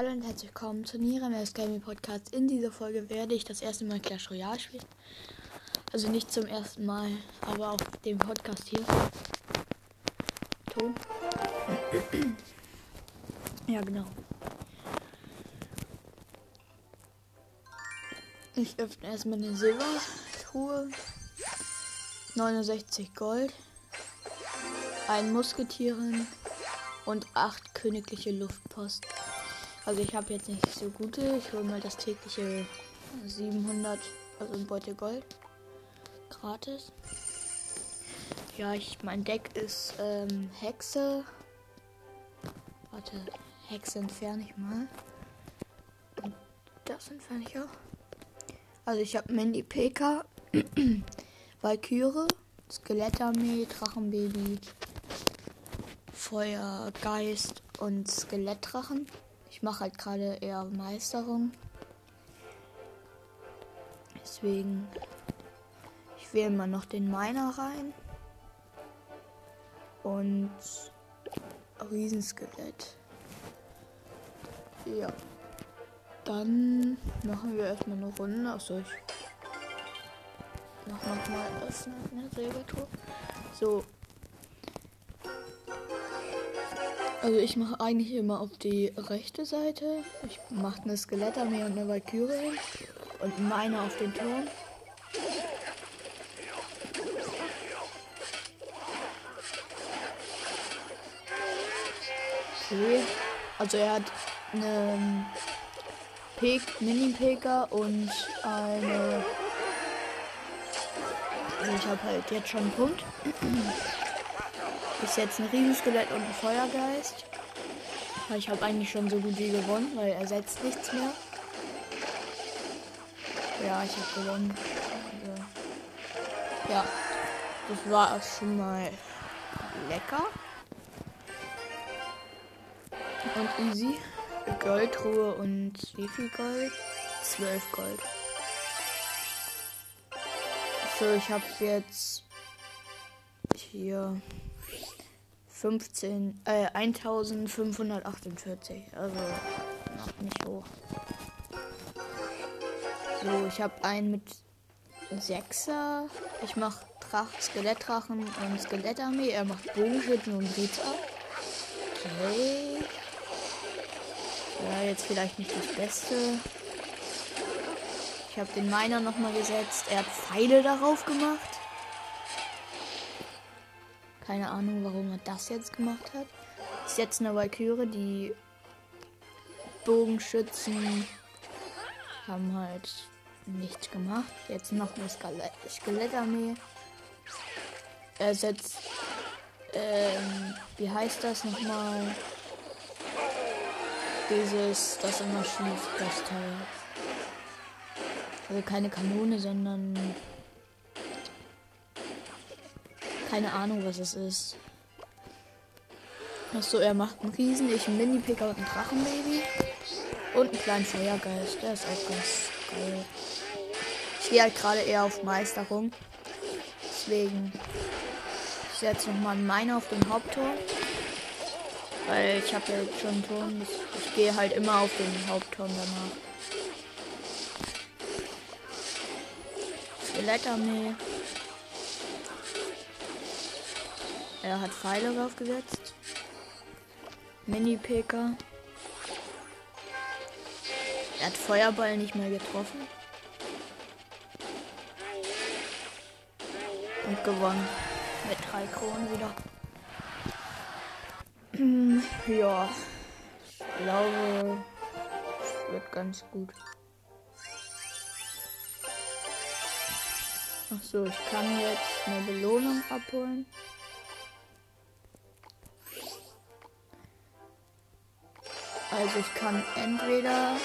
Hallo und herzlich willkommen zu Nirames Gaming Podcast. In dieser Folge werde ich das erste Mal Clash Royale spielen. Also nicht zum ersten Mal, aber auf dem Podcast hier. Ton. ja, genau. Ich öffne erstmal eine Silbertruhe. 69 Gold. Ein Musketieren und acht königliche Luftpost. Also ich habe jetzt nicht so gute. Ich hole mal das tägliche 700, also ein Beutel Gold. Gratis. Ja, ich, mein Deck ist ähm, Hexe. Warte, Hexe entferne ich mal. Und das entferne ich auch. Also ich habe Mandy PK, Valkyrie, Skelettarmee, Drachenbaby, Feuer, Geist und Skelettdrachen. Ich mache halt gerade eher Meisterung. Deswegen, ich wähle mal noch den Miner rein. Und Riesenskelett. Ja. Dann machen wir erstmal eine Runde. Achso, ich mach nochmal öffnen, ne, Silbertor. So, Also ich mache eigentlich immer auf die rechte Seite. Ich mache eine Skelettarmee und eine Valkyrie und meine auf den Turm. Okay. Also er hat eine Mini-Peka und eine. Also ich habe halt jetzt schon einen Punkt. Ist jetzt ein Riesenskelett und ein Feuergeist. Ich habe eigentlich schon so gut wie gewonnen, weil er setzt nichts mehr. Ja, ich habe gewonnen. Also, ja, das war schon mal lecker. Und easy. Goldruhe und wie viel Gold? 12 Gold. So, ich habe jetzt hier 15, äh, 1548. Also noch nicht hoch. So, ich habe einen mit 6er. Ich mache Drach, Skelettdrachen und Skelettarmee. Er macht Bogenschützen und Ritter. Okay. Ja, jetzt vielleicht nicht das Beste. Ich habe den Miner nochmal gesetzt. Er hat Pfeile darauf gemacht. Keine Ahnung, warum er das jetzt gemacht hat. Ist jetzt eine Valkyrie, die Bogenschützen haben halt nichts gemacht. Jetzt noch eine Skelett Skelettarmee. Er setzt, ähm, wie heißt das nochmal? Dieses, das immer schief, das Teil. Also keine Kanone, sondern keine Ahnung, was es ist. Achso, er macht einen einen Mini-Picker und einen Drachenbaby. Und einen kleinen Feuergeist. Der ist auch ganz geil. Ich gehe halt gerade eher auf Meisterung. Deswegen. Ich setze nochmal einen Miner auf den Hauptturm. Weil ich habe ja jetzt schon einen Turm. Ich, ich gehe halt immer auf den Hauptturm danach. Skelettarmee. Er hat Pfeile draufgesetzt. Mini-PK. Er hat Feuerball nicht mehr getroffen. Und gewonnen. Mit drei Kronen wieder. ja. Ich glaube, es wird ganz gut. Ach so, ich kann jetzt eine Belohnung abholen. Also ich kann entweder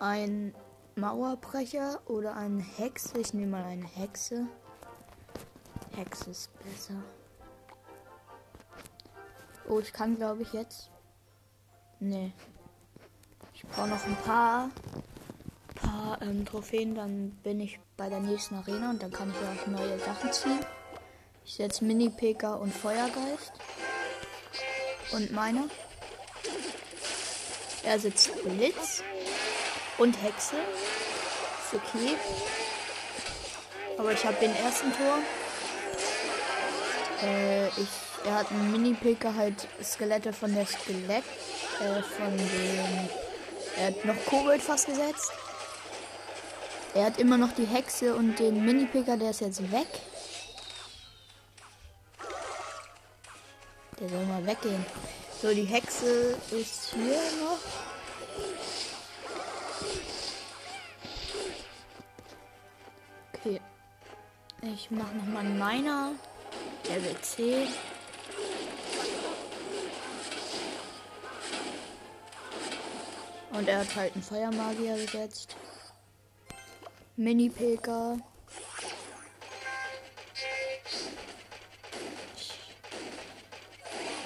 ein Mauerbrecher oder eine Hexe. Ich nehme mal eine Hexe. Hexe ist besser. Oh, ich kann glaube ich jetzt. Nee. Ich brauche noch ein paar, paar ähm, Trophäen, dann bin ich bei der nächsten Arena und dann kann ich auch neue Sachen ziehen. Ich setze Mini-PK und Feuergeist. Und meine. Er Blitz und Hexe. Ist okay. Aber ich habe den ersten Tor. Äh, ich, er hat einen Mini-Picker halt Skelette von der Skelett. Äh, von dem. Er hat noch Kobold fast gesetzt. Er hat immer noch die Hexe und den Mini-Picker, der ist jetzt weg. Der soll mal weggehen. So, die Hexe ist hier noch. Okay. Ich mache nochmal einen Miner. Level 10. Und er hat halt einen Feuermagier gesetzt. Mini-Pilker.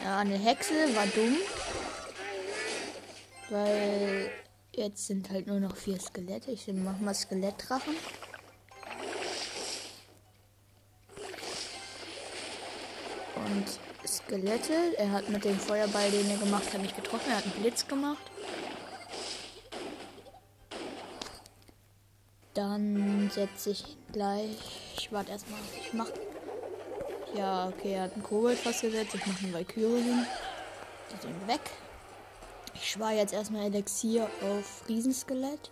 Ja, eine Hexe war dumm. Weil jetzt sind halt nur noch vier Skelette. Ich mach mal Skelettdrachen. Und Skelette. Er hat mit dem Feuerball, den er gemacht hat, nicht getroffen. Er hat einen Blitz gemacht. Dann setze ich gleich. Ich warte erstmal. Ich mach ja, okay, er hat einen Kobold fast gesetzt. Ich mache einen Valkyrie hin. Die sind weg. Ich spare jetzt erstmal Elixier auf Riesenskelett.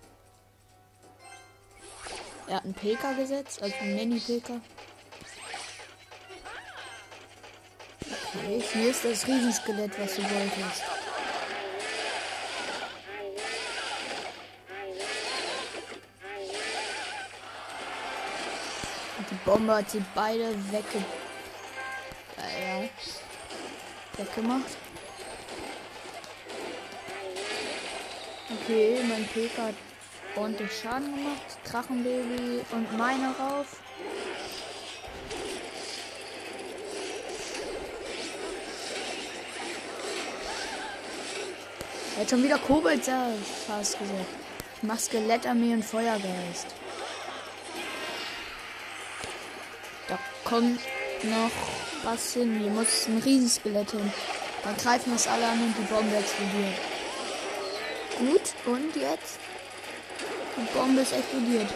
Er hat einen PK gesetzt, also einen Mini-PK. Okay, hier ist das Riesenskelett, was du wolltest. die Bombe hat sie beide weggebracht weggemacht. Okay, mein PK hat ordentlich Schaden gemacht. Drachenbaby und meine rauf. Er hat schon wieder Kobold fast gesagt. Ich mach Skelettarmee und Feuergeist. Da kommt noch was hin. Hier muss ein Riesenskelett hin. Dann greifen es alle an und die Bombe explodiert. Gut, und jetzt? Die Bombe ist explodiert.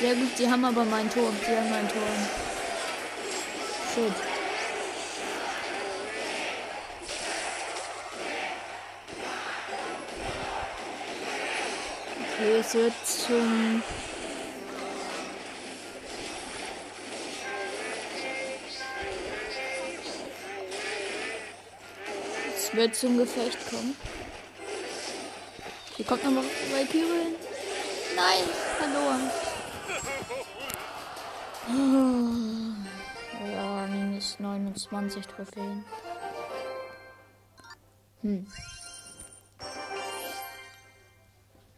Sehr gut, sie haben aber meinen Turm. Sie haben meinen Turm. Shit. Okay, es wird zum wird zum Gefecht kommen. Hier kommt nochmal Valkyrie. Nein, verloren. Ja, minus 29 Trophäen. Hm.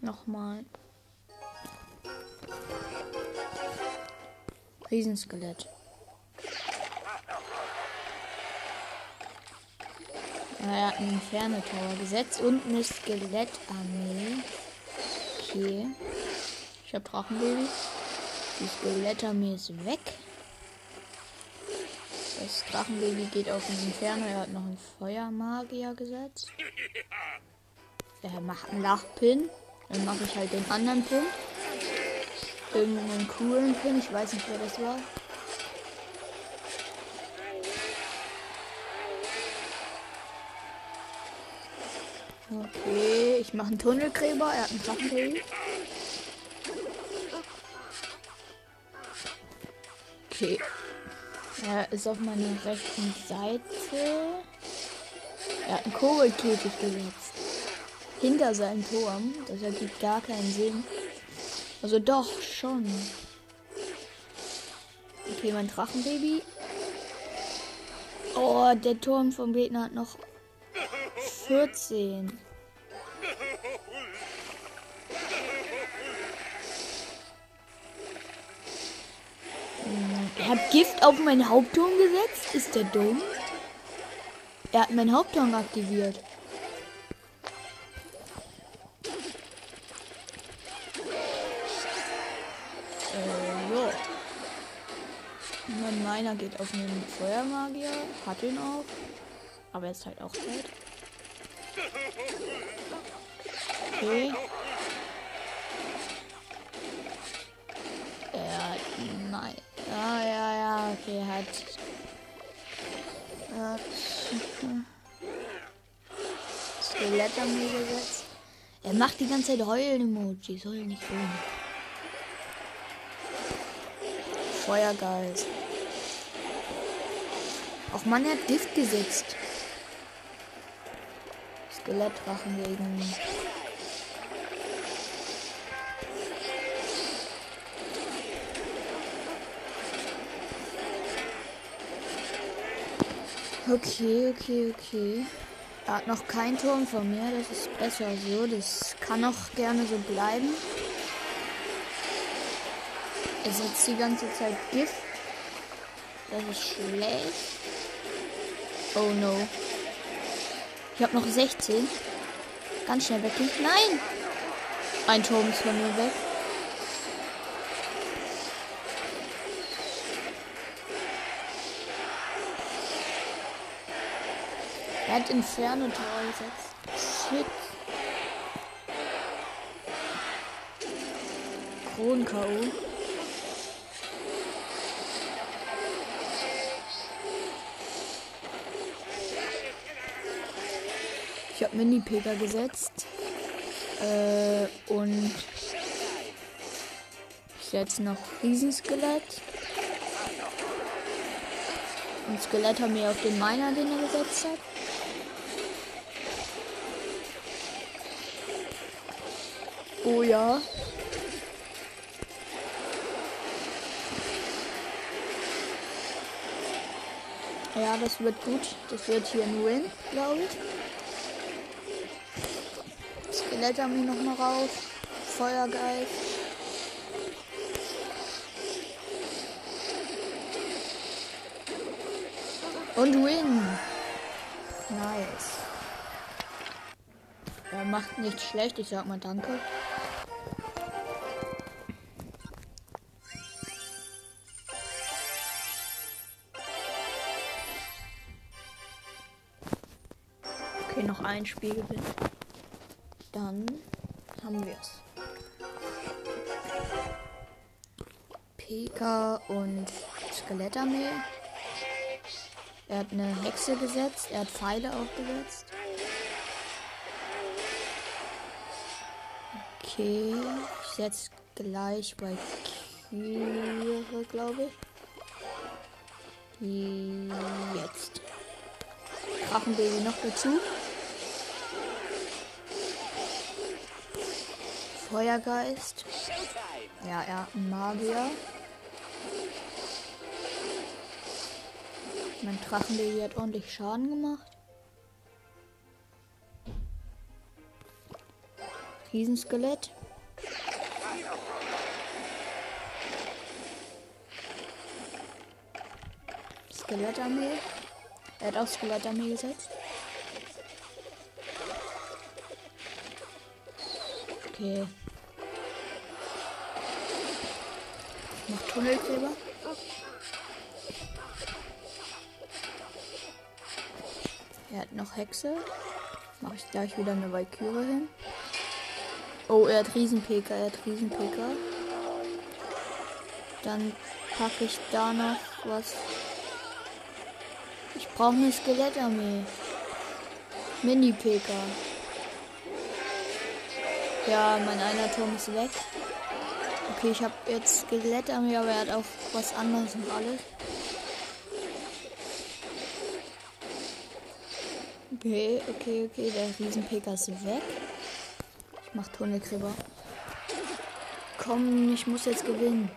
Nochmal. Riesenskelett. Er hat einen Inferno-Tower gesetzt und eine Skelettarmee. Okay. Ich habe Drachenbaby. Die Skelettarmee ist weg. Das Drachenbaby geht auf den Inferno. Er hat noch einen Feuermagier gesetzt. Er macht einen Lachpin. Dann mache ich halt den anderen Pin. Irgendeinen coolen Pin. Ich weiß nicht, wer das war. Okay, ich mache einen Tunnelgräber. Er hat einen Drachenbaby. Okay. Er ist auf meiner rechten Seite. Er hat einen Koboldkäfig gesetzt. Hinter seinem Turm. Das ergibt gar keinen Sinn. Also doch, schon. Okay, mein Drachenbaby. Oh, der Turm vom Gegner hat noch 14. Er hat Gift auf meinen Hauptturm gesetzt? Ist der dumm? Er hat meinen Hauptturm aktiviert. Äh, jo. Mein Miner geht auf den Feuermagier. Hat ihn auch. Aber er ist halt auch tot. Okay. Er hat. Nein. Ja, okay, halt. Hat. Skelett haben wir gesetzt. Er macht die ganze Zeit Heulen-Emoji, soll nicht heulen. Feuergeist. Auch man hat Gift gesetzt. Skelettdrachen gegen Okay, okay, okay. Er hat noch kein Turm von mir. Das ist besser so. Das kann auch gerne so bleiben. Er setzt die ganze Zeit Gift. Das ist schlecht. Oh no. Ich habe noch 16. Ganz schnell weg. Nein! Ein Turm ist von mir weg. Er hat Inferno Tower gesetzt. Shit. Kronen K.O. Ich habe Mini-Pega gesetzt. Äh, und ich setze noch Riesenskelett. Und Skelett haben wir auf den Miner, den er gesetzt hat. Oh ja. Ja, das wird gut. Das wird hier ein Win, glaube ich. Skelett haben wir noch mal raus. Feuergeist. Und Win. Nice. Er macht nicht schlecht, ich sag mal danke. Ein Spiel. Dann haben wir es. Pika und Skelettarmee. Er hat eine Hexe gesetzt, er hat Pfeile aufgesetzt. Okay, ich setze gleich bei Küre, glaube ich. Jetzt. Drachenbaby noch dazu. Feuergeist. Ja, er hat einen Magier. Mein Drachenbaby hat ordentlich Schaden gemacht. Riesenskelett. Skelettarmee. Er hat auch Skelettarmee gesetzt. Okay. Noch Tunnelgräber. Er hat noch Hexe. Mache ich gleich wieder eine Valkyrie hin. Oh, er hat Riesenpeka, er hat Riesenpeka. Dann packe ich da noch was. Ich brauche eine Skelettarmee. Mini-Peka. Ja, mein einer Turm ist weg. Okay, ich habe jetzt Skelettarmee, aber er hat auch was anderes und alles. Okay, okay, okay, der Riesenpeka ist weg. Ich mach Tunnelgräber. Komm, ich muss jetzt gewinnen.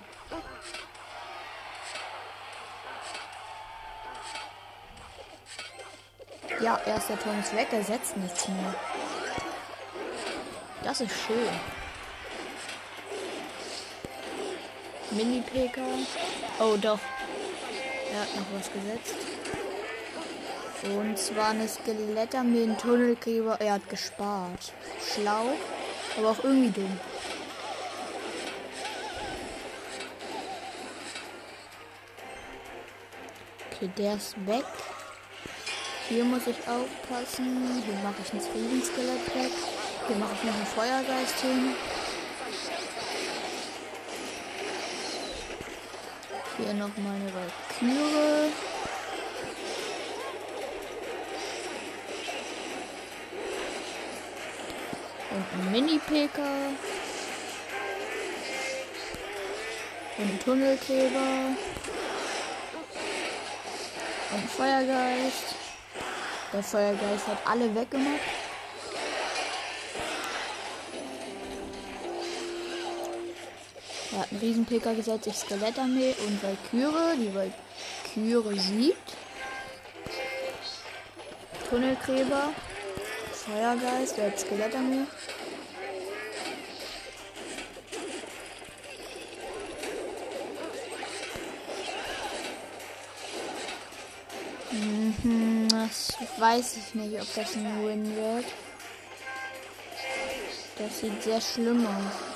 Ja, erster Turm ist weg, er setzt nichts mehr. Das ist schön. Mini-PK. Oh, doch. Er hat noch was gesetzt. Und zwar eine Skelettarmee, ein Tunnelgräber. Er hat gespart. Schlau, aber auch irgendwie dumm. Okay, der ist weg. Hier muss ich aufpassen. Hier mache ich ein Friedenskelett weg. Hier mache ich noch einen Feuergeist hin. Hier noch mal eine Valkyrie. Und ein Mini-PK. Und ein Tunnelkleber. Und ein Feuergeist. Der Feuergeist hat alle weggemacht. Er hat einen riesen PK gesetzt, ich Skelettarmee und Valkyrie. Die Valkyrie siegt. Tunnelgräber. Feuergeist, der hat Skelettarmee. Mhm, das weiß ich nicht, ob das ein Win wird. Das sieht sehr schlimm aus.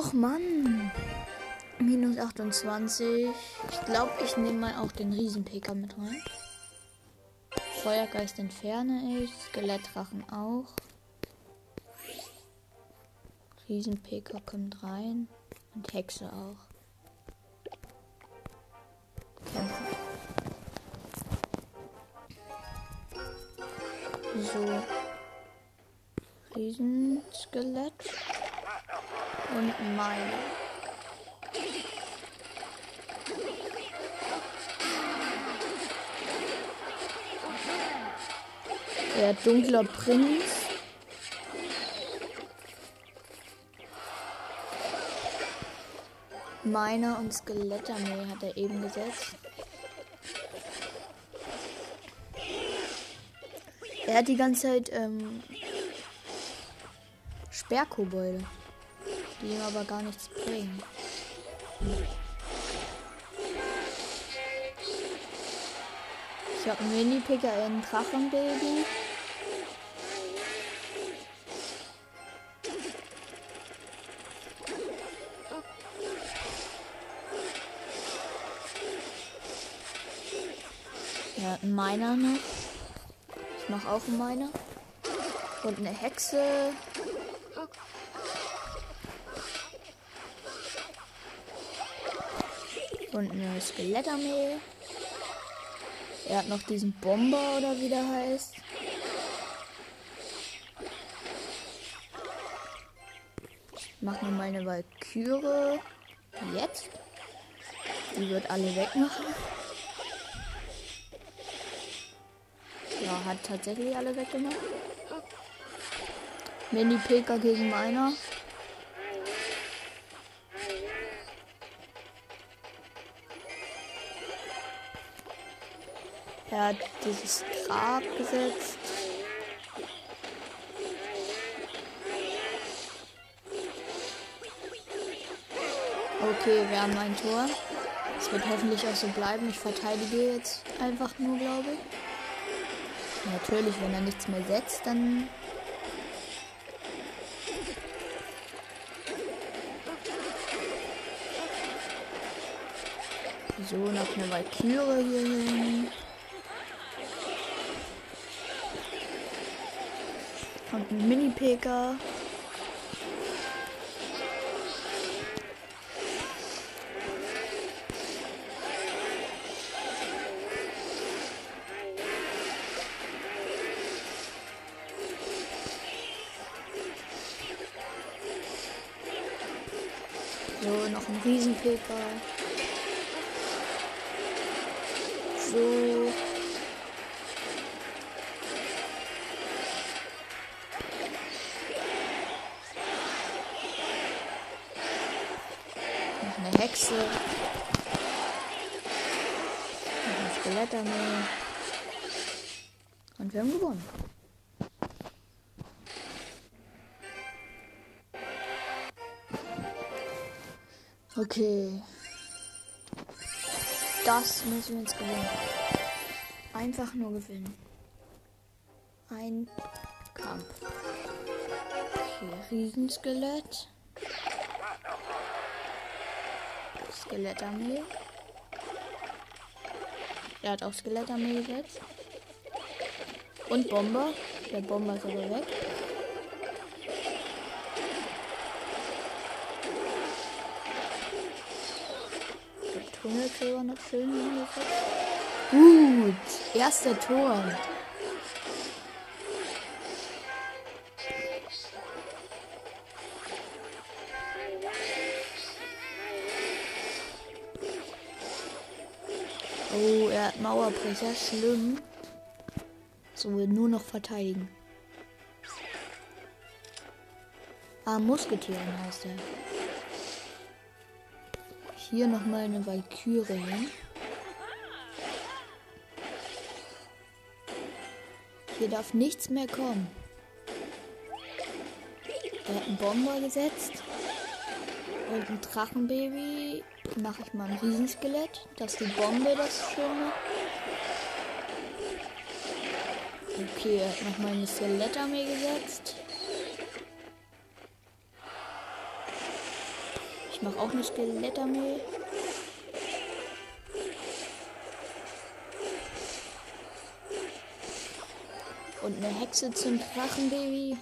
Och Mann. Minus 28. Ich glaube, ich nehme mal auch den Riesen-PK mit rein. Feuergeist entferne ich. Skelettdrachen auch. Riesen-PK kommt rein. Und Hexe auch. Kämpfen. So. Riesenskelett. Und meine. Der dunkler Prinz. Meiner und Skelettarmee hat er eben gesetzt. Er hat die ganze Zeit ähm, Sperrkobolde, die aber gar nichts bringen. Ich habe einen Mini-Picker in Drachenbaby. Ja, ein Miner noch. Ich mache auch einen Miner. Und eine Hexe. Und eine Skelettarmee. Er hat noch diesen Bomber oder wie der heißt. Ich mach noch mal eine Valkyrie. Jetzt. Die wird alle wegmachen. Ja, hat tatsächlich alle weggemacht. Mini-Pilker gegen meiner. Er hat dieses Grab gesetzt. Okay, wir haben ein Tor. Es wird hoffentlich auch so bleiben. Ich verteidige jetzt einfach nur, glaube ich. Natürlich, wenn er nichts mehr setzt, dann So, noch eine Valkyrie hier hin. Und ein Mini-PK. So, noch ein Riesen-PK. Okay. Das müssen wir jetzt gewinnen. Einfach nur gewinnen. Ein Kampf. Okay, Riesenskelett. Skelettarmee. Er hat auch Skelettarmee gesetzt. Und Bomber. Der Bomber ist aber weg. Tunnelführer noch schön. Gut. Erster Tor. Oh, er hat Mauerbrecher. Schlimm. So, nur noch verteidigen. Ah, Musketieren heißt er. Hier nochmal eine Valkyrie. Hier darf nichts mehr kommen. Er hat einen Bomber gesetzt. Und ein Drachenbaby. Mache ich mal ein Riesenskelett, dass die Bombe das schon macht. Okay, er hat nochmal eine Skelettarmee gesetzt. Ich mache auch eine Skelettarmee. Und eine Hexe zum Drachenbaby.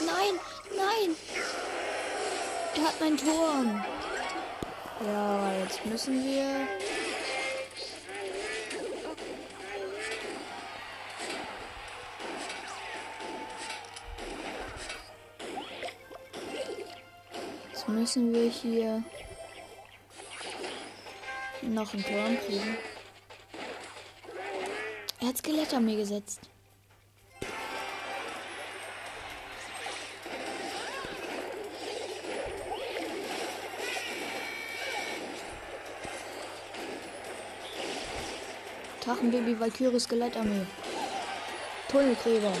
Nein, nein! Er hat meinen Turm. Ja, jetzt müssen wir. Müssen wir hier noch einen Turm kriegen. Er hat Skelett an mir gesetzt. Drachenbaby Valkyrie Skelettarmee. Tunnelgräber.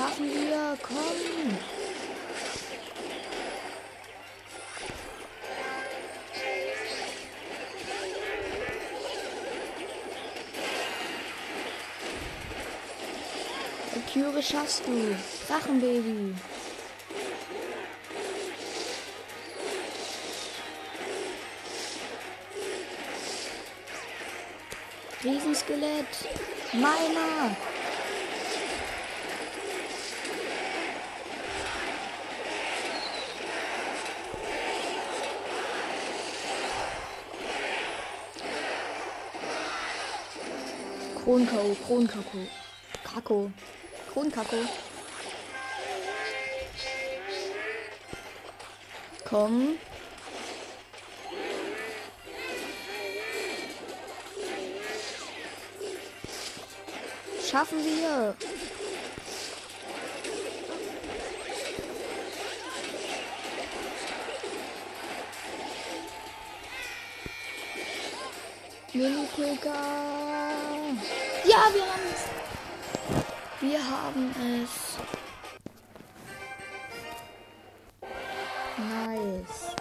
Schaffen wir, komm. Valkyrie schaffst du. Drachenbaby. Riesenskelett. Meiner. Kronkau, Kronkako. Kako. Kronkako. Komm. Schaffen wir. Mini-Pilger. Ja, wir haben es. Wir haben es. Nice.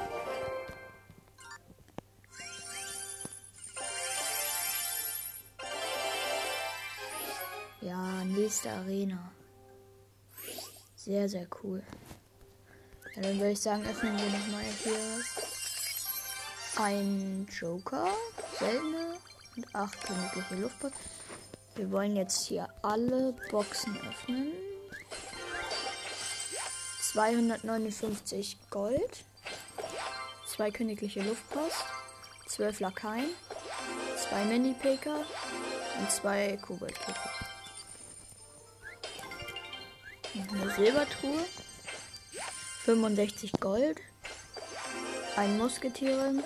Ja, nächste Arena. Sehr, sehr cool. Ja, dann würde ich sagen, öffnen wir nochmal hier. Ein Joker, seltene und acht königliche Luftpost. Wir wollen jetzt hier alle Boxen öffnen. 259 Gold, zwei königliche Luftpost, 12 Lakaien, zwei Mini-Picker und zwei. Noch eine Silbertruhe, 65 Gold, ein Musketieren,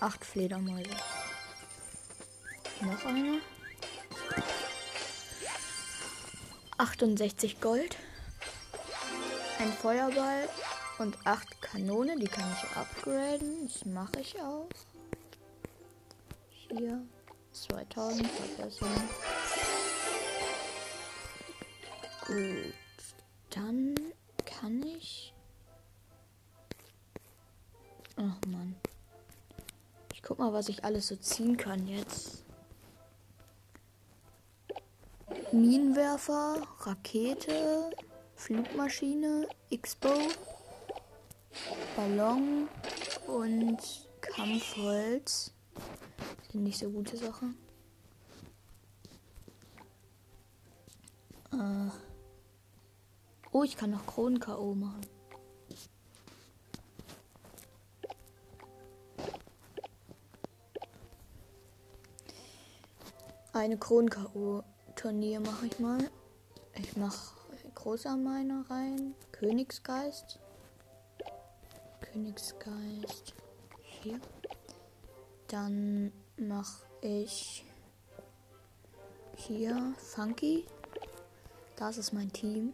8 Fledermäuse. Noch eine. 68 Gold. Ein Feuerball und 8 Kanone. Die kann ich upgraden. Das mache ich auch. Hier. 2000 verbessern. Gut. Dann kann ich. Ach man. Ich guck mal, was ich alles so ziehen kann jetzt. Minenwerfer, Rakete, Flugmaschine, X-Bow, Ballon und Kampfholz. Sind nicht so gute Sachen. Äh. Oh, ich kann noch Kronen-K.O. machen. Eine Kronen-K.O.-Turnier mache ich mal. Ich mache Großarmeiner rein. Königsgeist. Königsgeist. Hier. Dann mache ich hier Funky. Das ist mein Team.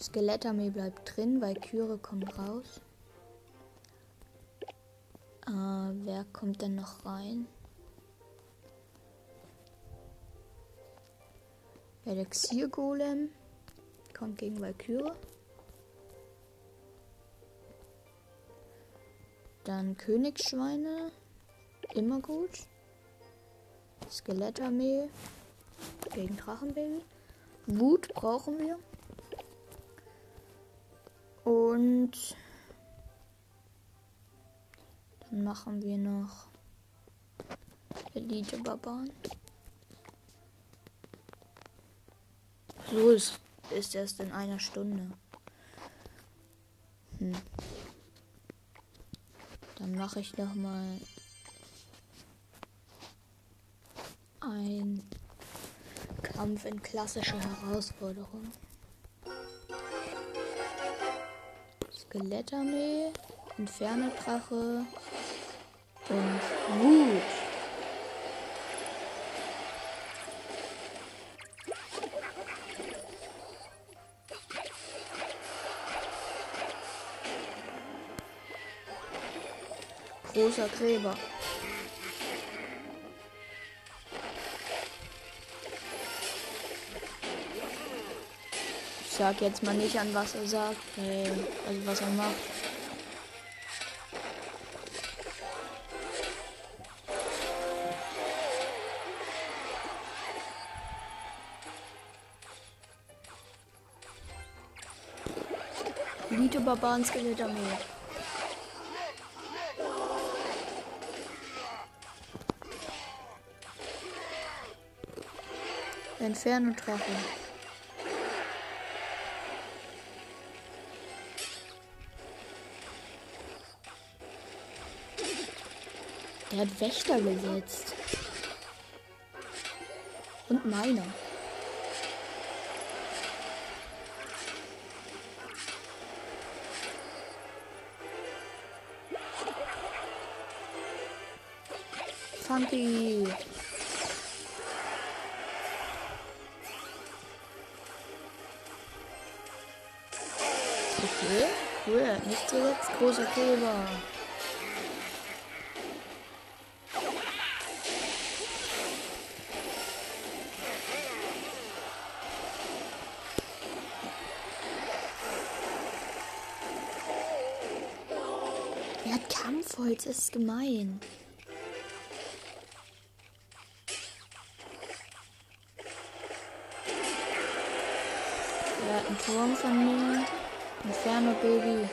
Skelettarmee bleibt drin, weil Kyre kommt raus. Äh, wer kommt denn noch rein? Elixier-Golem kommt gegen Valkyrie. Dann Königsschweine, immer gut. Skelettarmee gegen Drachenbaby. Wut brauchen wir. Und dann machen wir noch Elite Barbaren. So ist, ist erst in einer Stunde. Hm. Dann mache ich noch mal ein Kampf in klassischer Herausforderung. Skelettarmee, Inferno-Drache und Wut. Großer Gräber. Ich sag jetzt mal nicht an, was er sagt, äh, also was er macht. Elite Barbaren Skelettarmee. Inferno-Drache. Der hat Wächter gesetzt. Und meiner. Funky. Cool. Nicht zuletzt großer Kleber. Er hat Kampfholz, das ist gemein. Er hat einen Turm von mir. Inferno Baby.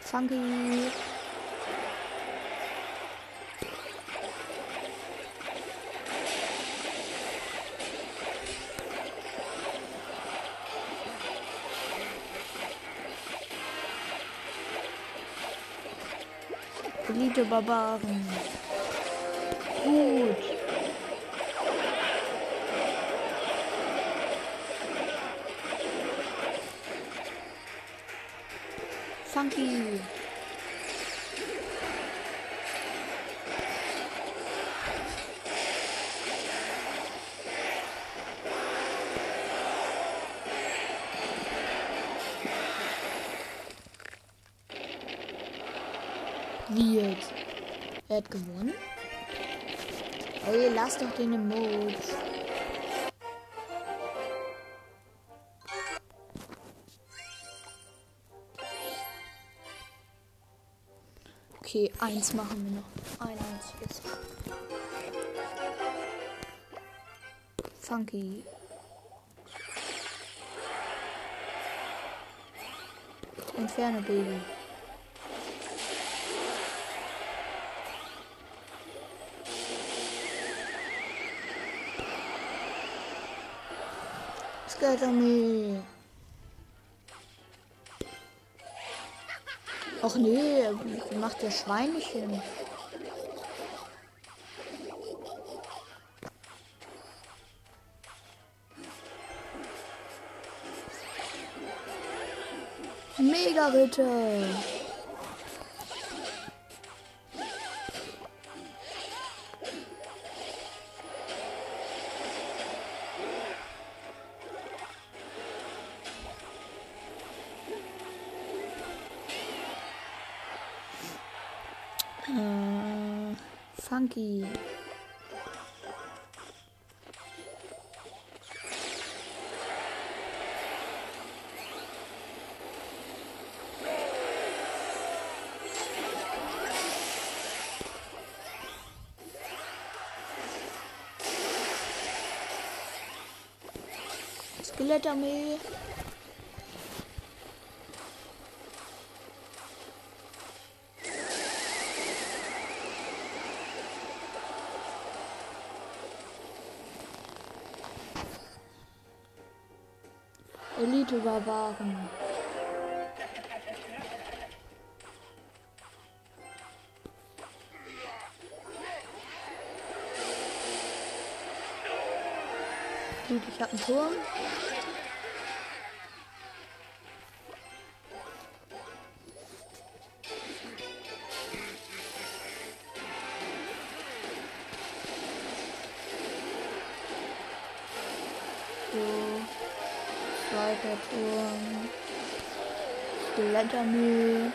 Funky. Elite Barbaren. Gut. Funky. Lass doch den Emote. Okay, eins machen wir noch. Ein einziges. Funky. Entferne, Baby. Skeletomy. Ach nee, wie macht der Schweinchen? Mega Ritter. Funky. Skelettarmee. Elite-Barbaren. Gut, ich habe einen Turm. Skelettarmee.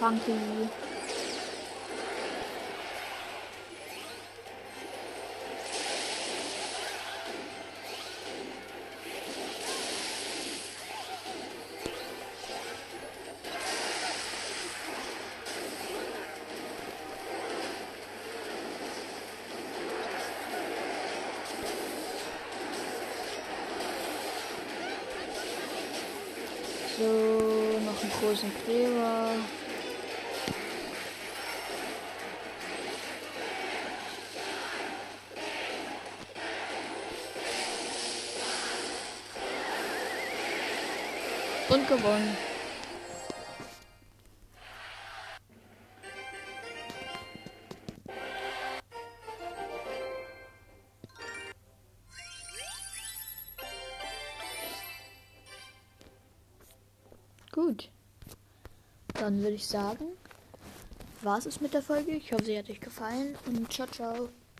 Funky. Großen Kleber. Und gewonnen. Dann würde ich sagen, war es mit der Folge. Ich hoffe, sie hat euch gefallen und ciao, ciao.